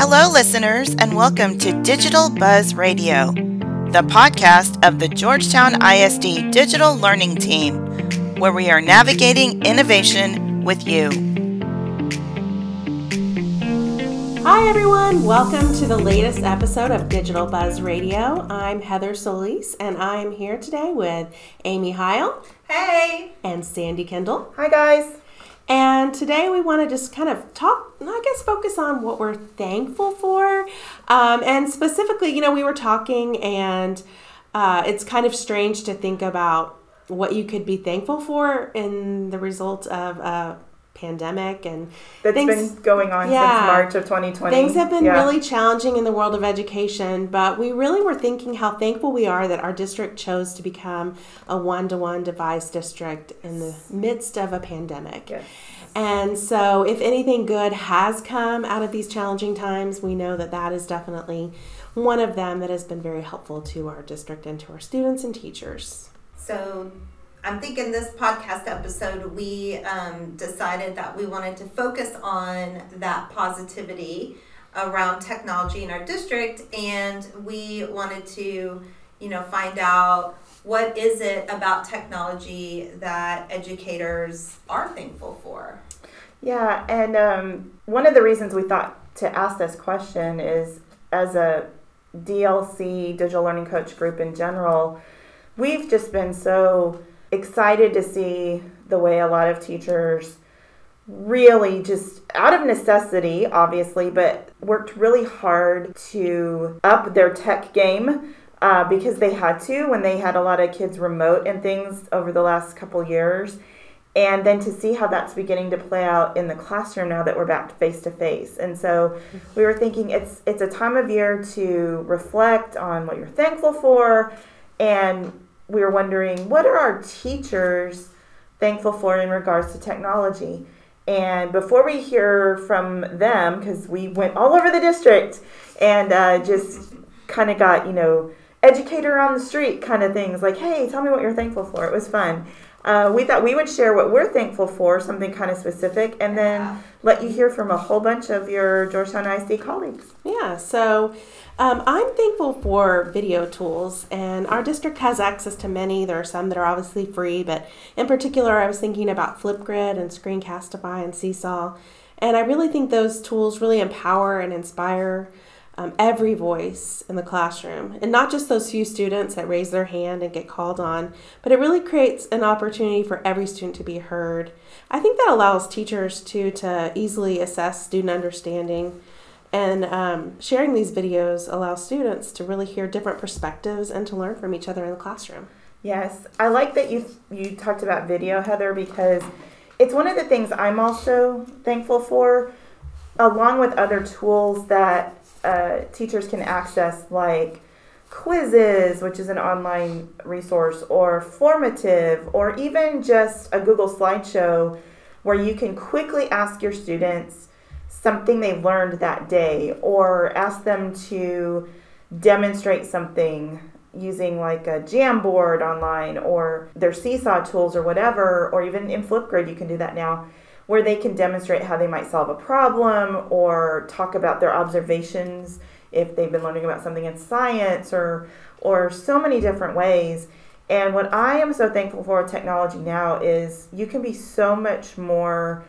Hello, listeners, and welcome to Digital Buzz Radio, the podcast of the Georgetown ISD Digital Learning Team, where we are navigating innovation with you. Hi, everyone. Welcome to the latest episode of Digital Buzz Radio. I'm Heather Solis, and I'm here today with Amy Heil. Hey. And Sandy Kendall. Hi, guys. And today we want to just kind of talk, I guess, focus on what we're thankful for. Um, and specifically, you know, we were talking, and uh, it's kind of strange to think about what you could be thankful for in the result of a pandemic and that's things, been going on yeah, since March of 2020. Things have been yeah. really challenging in the world of education, but we really were thinking how thankful we are that our district chose to become a one-to-one device district in the midst of a pandemic. Yes. And so if anything good has come out of these challenging times, we know that that is definitely one of them that has been very helpful to our district and to our students and teachers. So I'm thinking this podcast episode, we um, decided that we wanted to focus on that positivity around technology in our district, and we wanted to, you know, find out what is it about technology that educators are thankful for. Yeah, and um, one of the reasons we thought to ask this question is as a DLC digital learning coach group in general, we've just been so excited to see the way a lot of teachers really just out of necessity, obviously, but worked really hard to up their tech game uh, because they had to when they had a lot of kids remote and things over the last couple years. And then to see how that's beginning to play out in the classroom now that we're back face to face. And so we were thinking it's it's a time of year to reflect on what you're thankful for and we were wondering what are our teachers thankful for in regards to technology. And before we hear from them, because we went all over the district and uh, just kind of got, you know, educator on the street kind of things like, hey, tell me what you're thankful for. It was fun. Uh, we thought we would share what we're thankful for, something kind of specific, and then let you hear from a whole bunch of your Georgetown ISD colleagues. Yeah, so um, I'm thankful for video tools, and our district has access to many. There are some that are obviously free, but in particular, I was thinking about Flipgrid and Screencastify and Seesaw. And I really think those tools really empower and inspire um, every voice in the classroom, and not just those few students that raise their hand and get called on, but it really creates an opportunity for every student to be heard. I think that allows teachers to to easily assess student understanding and um, sharing these videos allows students to really hear different perspectives and to learn from each other in the classroom. Yes, I like that you you talked about video, Heather, because it's one of the things I'm also thankful for, along with other tools that uh, teachers can access, like Quizizz, which is an online resource, or Formative, or even just a Google slideshow where you can quickly ask your students something they learned that day or ask them to demonstrate something using like a Jamboard online or their Seesaw tools or whatever, or even in Flipgrid, you can do that now, where they can demonstrate how they might solve a problem or talk about their observations if they've been learning about something in science or or so many different ways. And what I am so thankful for with technology now is you can be so much more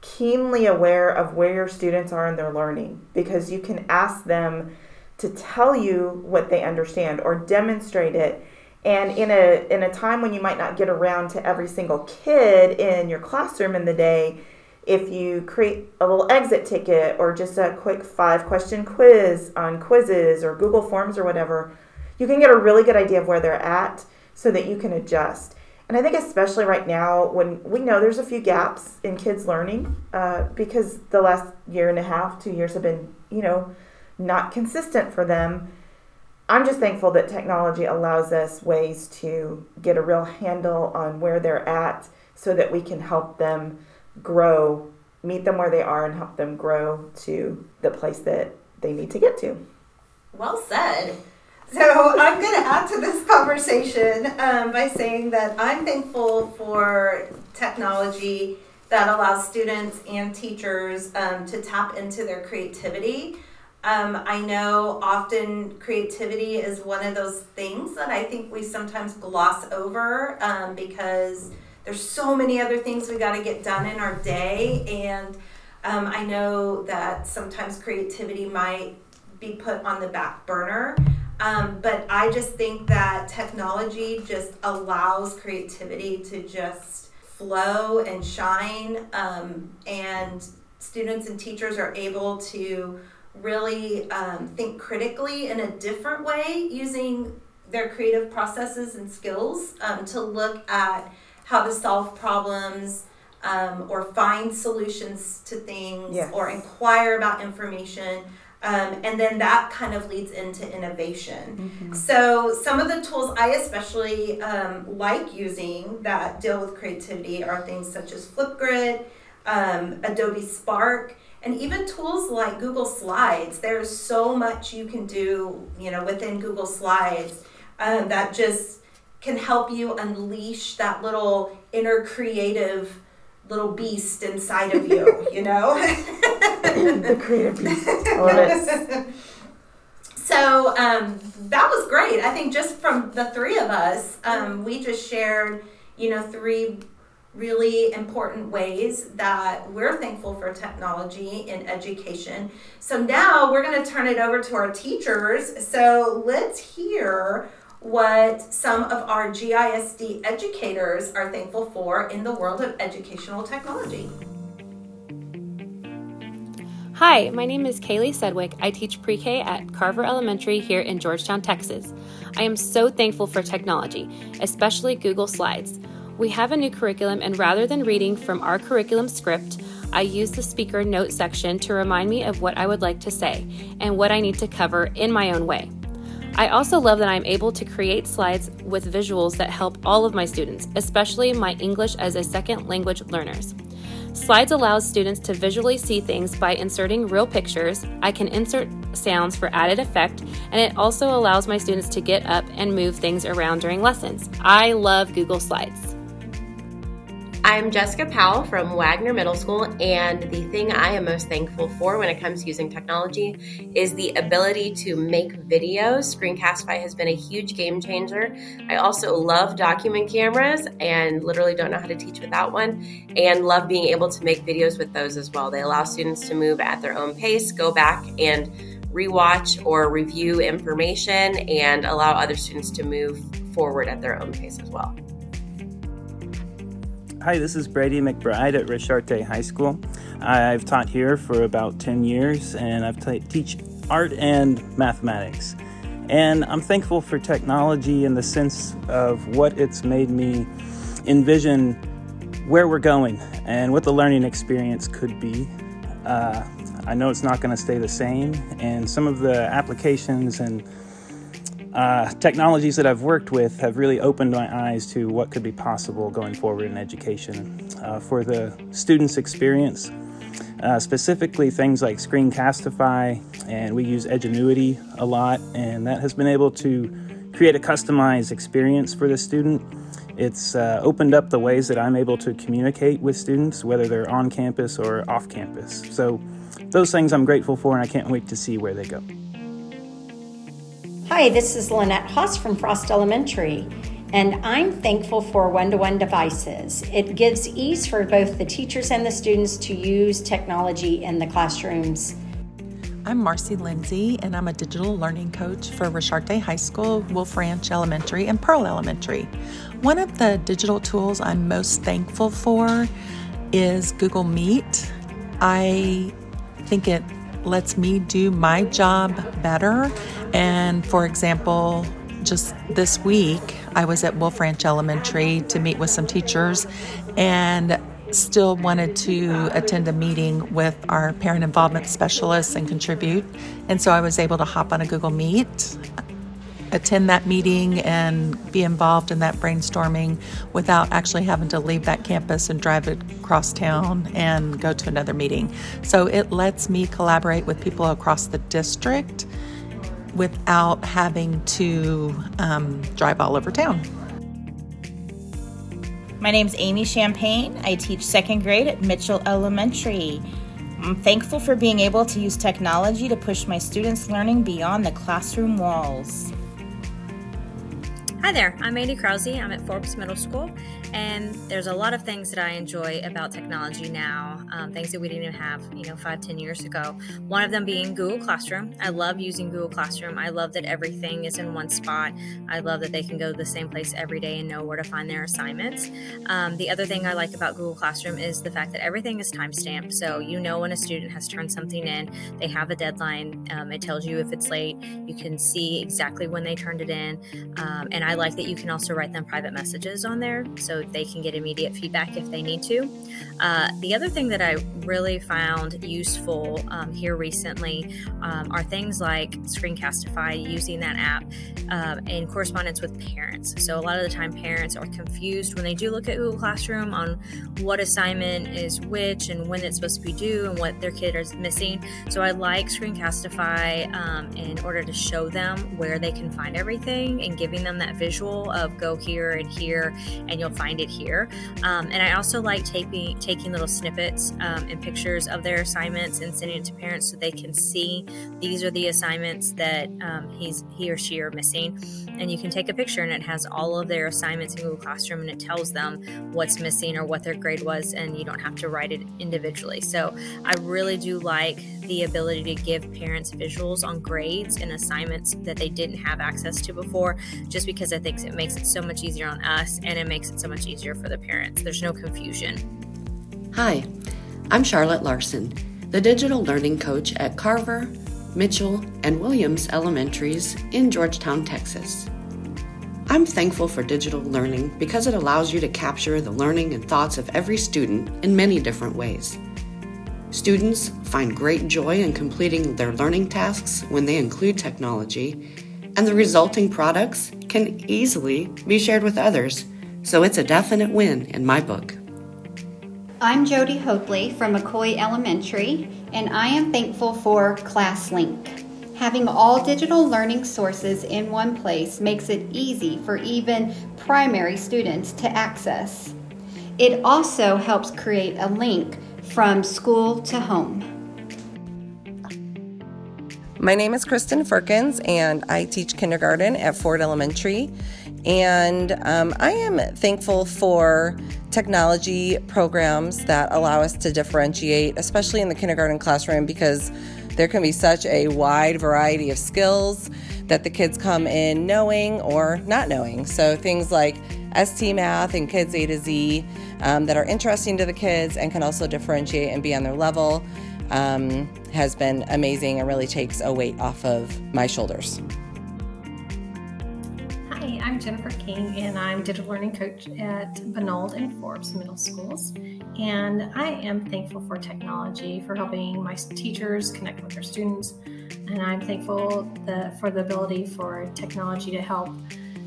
keenly aware of where your students are in their learning because you can ask them to tell you what they understand or demonstrate it and in a in a time when you might not get around to every single kid in your classroom in the day if you create a little exit ticket or just a quick five question quiz on Quizizz or Google Forms or whatever you can get a really good idea of where they're at so that you can adjust and I think especially right now when we know there's a few gaps in kids learning uh, because the last year and a half, two years have been, you know, not consistent for them. I'm just thankful that technology allows us ways to get a real handle on where they're at so that we can help them grow, meet them where they are, and help them grow to the place that they need to get to. Well said. So I'm going to add to this conversation um, by saying that I'm thankful for technology that allows students and teachers um, to tap into their creativity. Um, I know often creativity is one of those things that I think we sometimes gloss over um, because there's so many other things we got to get done in our day. And um, I know that sometimes creativity might be put on the back burner. Um, but I just think that technology just allows creativity to just flow and shine. Um, and students and teachers are able to really um, think critically in a different way using their creative processes and skills um, to look at how to solve problems um, or find solutions to things Yes. or inquire about information. Um, and then that kind of leads into innovation. So, some of the tools I especially um, like using that deal with creativity are things such as Flipgrid, um, Adobe Spark, and even tools like Google Slides. There's so much you can do, you know, within Google Slides um, that just can help you unleash that little inner creative little beast inside of you, you know? the creative beast. I. So um, that was great. I think just from the three of us, um, we just shared, you know, three really important ways that we're thankful for technology in education. So now we're going to turn it over to our teachers. So let's hear what some of our GISD educators are thankful for in the world of educational technology. Hi, my name is Kaylee Sedwick. I teach pre K at Carver Elementary here in Georgetown, Texas. I am so thankful for technology, especially Google Slides. We have a new curriculum, and rather than reading from our curriculum script, I use the speaker note section to remind me of what I would like to say and what I need to cover in my own way. I also love that I'm able to create slides with visuals that help all of my students, especially my English as a second language learners. Slides allows students to visually see things by inserting real pictures. I can insert sounds for added effect, and it also allows my students to get up and move things around during lessons. I love Google Slides. I'm Jessica Powell from Wagner Middle School, and the thing I am most thankful for when it comes to using technology is the ability to make videos. Screencastify has been a huge game changer. I also love document cameras and literally don't know how to teach without one, and love being able to make videos with those as well. They allow students to move at their own pace, go back and rewatch or review information, and allow other students to move forward at their own pace as well. Hi, this is Brady McBride at Richarte High School. I've taught here for about 10 years and I've ta teach art and mathematics. And I'm thankful for technology in the sense of what it's made me envision where we're going and what the learning experience could be. Uh, I know it's not going to stay the same, and some of the applications and uh, technologies that I've worked with have really opened my eyes to what could be possible going forward in education. Uh, for the students' experience, uh, specifically things like Screencastify, and we use Edgenuity a lot, and that has been able to create a customized experience for the student. It's uh, opened up the ways that I'm able to communicate with students, whether they're on campus or off campus. So, those things I'm grateful for, and I can't wait to see where they go. Hi, this is Lynette Haas from Frost Elementary, and I'm thankful for one to one devices. It gives ease for both the teachers and the students to use technology in the classrooms. I'm Marcy Lindsay, and I'm a digital learning coach for Richarte High School, Wolf Ranch Elementary, and Purl Elementary. One of the digital tools I'm most thankful for is Google Meet. I think it lets me do my job better. And for example, just this week, I was at Wolf Ranch Elementary to meet with some teachers and still wanted to attend a meeting with our parent involvement specialists and contribute. And so I was able to hop on a Google Meet, attend that meeting, and be involved in that brainstorming without actually having to leave that campus and drive across town and go to another meeting. So it lets me collaborate with people across the district without having to um, drive all over town. My name is Amy Champagne. I teach second grade at Mitchell Elementary. I'm thankful for being able to use technology to push my students' learning beyond the classroom walls. Hi there, I'm Andy Krause. I'm at Forbes Middle School, and there's a lot of things that I enjoy about technology now, um, things that we didn't even have, you know, five, ten years ago. One of them being Google Classroom. I love using Google Classroom. I love that everything is in one spot. I love that they can go to the same place every day and know where to find their assignments. Um, the other thing I like about Google Classroom is the fact that everything is timestamped. So you know when a student has turned something in, they have a deadline. Um, it tells you if it's late. You can see exactly when they turned it in. Um, and I like that you can also write them private messages on there. So they can get immediate feedback if they need to. Uh, the other thing that I really found useful um, here recently um, are things like Screencastify, using that app uh, in correspondence with parents. So a lot of the time, parents are confused when they do look at Google Classroom on what assignment is which and when it's supposed to be due and what their kid is missing. So I like Screencastify um, in order to show them where they can find everything and giving them that visual of go here and here and you'll find it here. Um, and I also like taking taking little snippets um, and pictures of their assignments and sending it to parents so they can see these are the assignments that um, he's he or she are missing. And you can take a picture and it has all of their assignments in Google Classroom and it tells them what's missing or what their grade was, and you don't have to write it individually. So I really do like the ability to give parents visuals on grades and assignments that they didn't have access to before, just because I think it makes it so much easier on us and it makes it so much easier for the parents. There's no confusion. Hi, I'm Charlotte Larson, the digital learning coach at Carver, Mitchell, and Williams Elementaries in Georgetown, Texas. I'm thankful for digital learning because it allows you to capture the learning and thoughts of every student in many different ways. Students find great joy in completing their learning tasks when they include technology, and the resulting products can easily be shared with others, so it's a definite win in my book. I'm Jody Hopley from McCoy Elementary, and I am thankful for ClassLink. Having all digital learning sources in one place makes it easy for even primary students to access. It also helps create a link from school to home. My name is Kristen Firkins, and I teach kindergarten at Ford Elementary. And um, I am thankful for technology programs that allow us to differentiate, especially in the kindergarten classroom, because there can be such a wide variety of skills that the kids come in knowing or not knowing. So things like ST Math and Kids A to Z um, that are interesting to the kids and can also differentiate and be on their level um, has been amazing and really takes a weight off of my shoulders. Hi, I'm Jennifer King, and I'm digital learning coach at Benold and Forbes Middle Schools. And I am thankful for technology for helping my teachers connect with their students. And I'm thankful the, for the ability for technology to help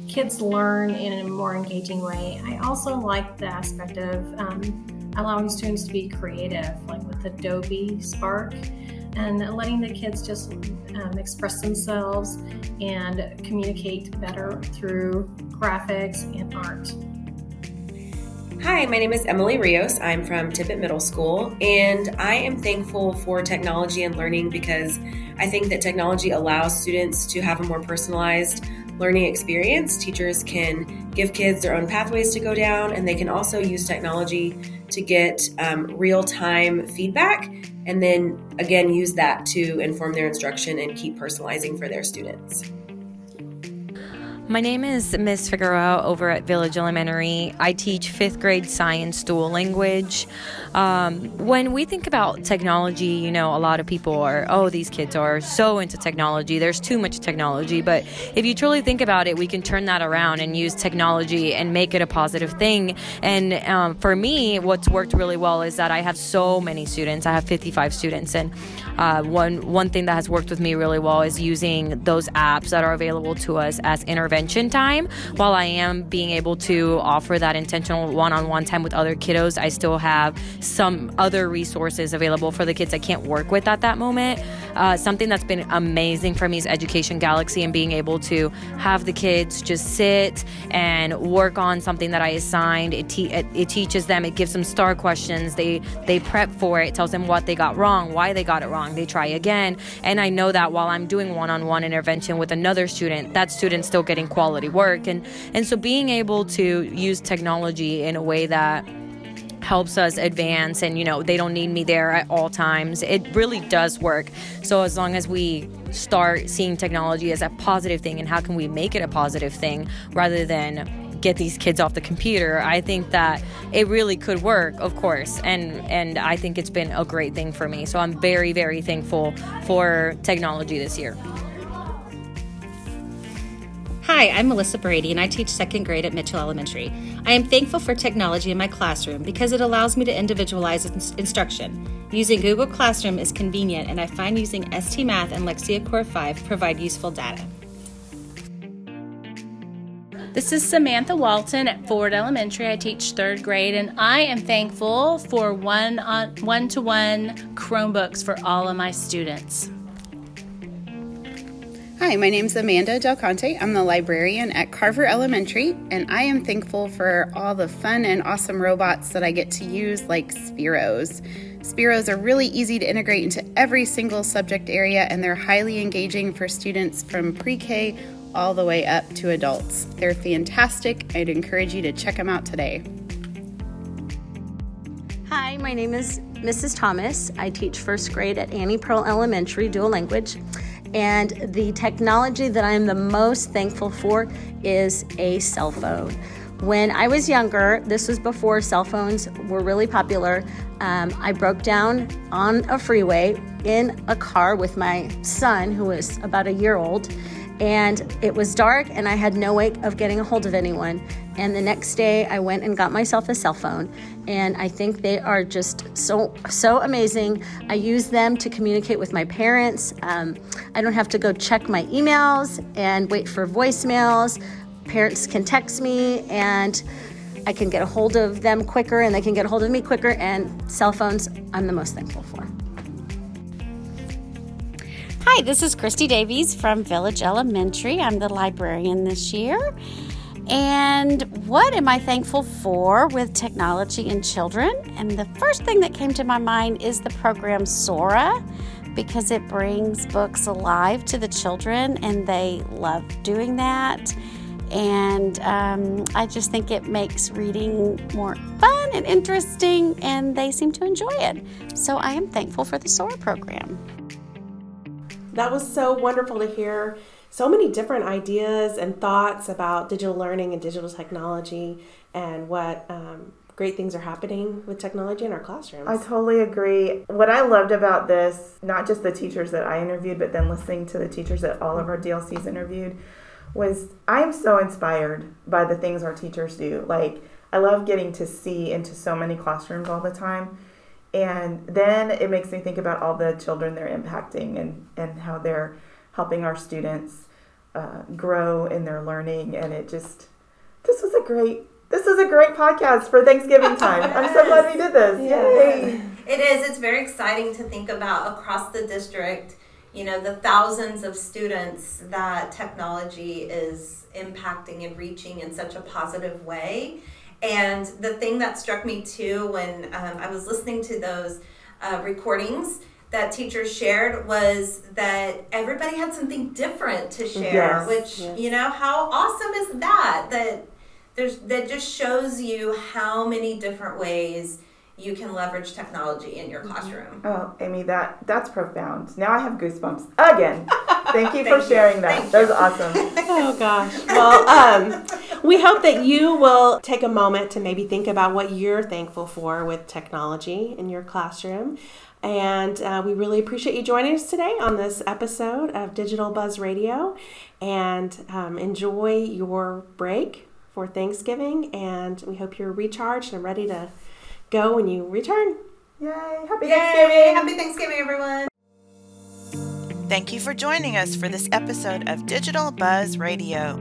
kids learn in a more engaging way. I also like the aspect of um, allowing students to be creative, like with Adobe Spark, and letting the kids just um, express themselves and communicate better through graphics and art. Hi, my name is Emily Rios. I'm from Tippit Middle School, and I am thankful for technology and learning because I think that technology allows students to have a more personalized learning experience. Teachers can give kids their own pathways to go down, and they can also use technology to get um, real time feedback and then again use that to inform their instruction and keep personalizing for their students. My name is Miss Figueroa over at Village Elementary. I teach fifth grade science dual language. Um, when we think about technology, you know, a lot of people are, oh, these kids are so into technology. There's too much technology. But if you truly think about it, we can turn that around and use technology and make it a positive thing. And um, for me, what's worked really well is that I have so many students. I have 55 students, and uh, one one thing that has worked with me really well is using those apps that are available to us as intervention time. While I am being able to offer that intentional one-on-one time with other kiddos, I still have some other resources available for the kids I can't work with at that moment. Uh, something that's been amazing for me is Education Galaxy and being able to have the kids just sit and work on something that I assigned. It, te- it, it teaches them, it gives them star questions. They they prep for it, it tells them what they got wrong, why they got it wrong. They try again. And I know that while I'm doing one-on-one intervention with another student, that student's still getting quality work. And and so being able to use technology in a way that helps us advance and you know they don't need me there at all times. It really does work. So as long as we start seeing technology as a positive thing and how can we make it a positive thing rather than get these kids off the computer i think that it really could work of course. And and i think it's been a great thing for me. So i'm very very thankful for technology this year Hi, I'm Melissa Brady, and I teach second grade at Mitchell Elementary. I am thankful for technology in my classroom because it allows me to individualize instruction. Using Google Classroom is convenient, and I find using ST Math and Lexia Core 5 provide useful data. This is Samantha Walton at Ford Elementary. I teach third grade, and I am thankful for one on one to one Chromebooks for all of my students. Hi, my name is Amanda Del Conte. I'm the librarian at Carver Elementary, and I am thankful for all the fun and awesome robots that I get to use, like Spheros. Spheros are really easy to integrate into every single subject area, and they're highly engaging for students from pre K all the way up to adults. They're fantastic. I'd encourage you to check them out today. Hi, my name is Mrs. Thomas. I teach first grade at Annie Purl Elementary, dual language. And the technology that I'm the most thankful for is a cell phone. When I was younger, this was before cell phones were really popular. Um, I broke down on a freeway in a car with my son, who was about a year old, and it was dark, and I had no way of getting a hold of anyone. And the next day, I went and got myself a cell phone, and I think they are just so so amazing. I use them to communicate with my parents. Um, I don't have to go check my emails and wait for voicemails. Parents can text me, and I can get a hold of them quicker, and they can get a hold of me quicker. And cell phones, I'm the most thankful for. Hi, this is Christy Davies from Village Elementary. I'm the librarian this year. And what am I thankful for with technology and children? And the first thing that came to my mind is the program Sora because it brings books alive to the children and they love doing that. And um, I just think it makes reading more fun and interesting, and they seem to enjoy it. So I am thankful for the Sora program. That was so wonderful to hear so many different ideas and thoughts about digital learning and digital technology and what um, great things are happening with technology in our classrooms. I totally agree. What I loved about this, not just the teachers that I interviewed, but then listening to the teachers that all of our DLCs interviewed, was I'm so inspired by the things our teachers do. Like, I love getting to see into so many classrooms all the time. And then it makes me think about all the children they're impacting and, and how they're helping our students uh, grow in their learning. And it just, this was a great, this is a great podcast for Thanksgiving time. I'm so glad we did this. Yay! It is. It's very exciting to think about across the district, you know, the thousands of students that technology is impacting and reaching in such a positive way. And the thing that struck me too when um, I was listening to those uh, recordings that teachers shared was that everybody had something different to share, Yes, which, yes. you know, how awesome is that? That there's that just shows you how many different ways you can leverage technology in your classroom. Oh, Amy, that that's profound. Now I have goosebumps again. Thank you for Thank you. sharing that. That was awesome. oh gosh. Well, um, we hope that you will take a moment to maybe think about what you're thankful for with technology in your classroom. And uh, we really appreciate you joining us today on this episode of Digital Buzz Radio. And um, enjoy your break for Thanksgiving. And we hope you're recharged and ready to go when you return. Yay! Happy Yay! Thanksgiving! Happy Thanksgiving, everyone! Thank you for joining us for this episode of Digital Buzz Radio.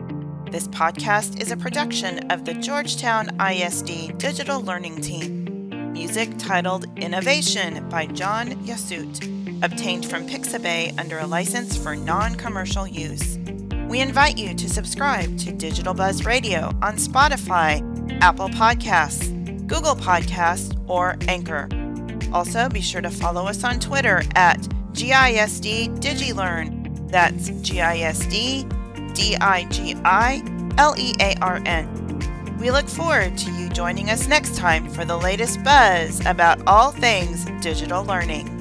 This podcast is a production of the Georgetown ISD Digital Learning Team. Music titled Innovation by John Yasut. obtained from Pixabay under a license for non commercial use. We invite you to subscribe to Digital Buzz Radio on Spotify, Apple Podcasts, Google Podcasts, or Anchor. Also, be sure to follow us on Twitter at GISD DigiLearn. That's GISD D I G I L E A R N. We look forward to you joining us next time for the latest buzz about all things digital learning.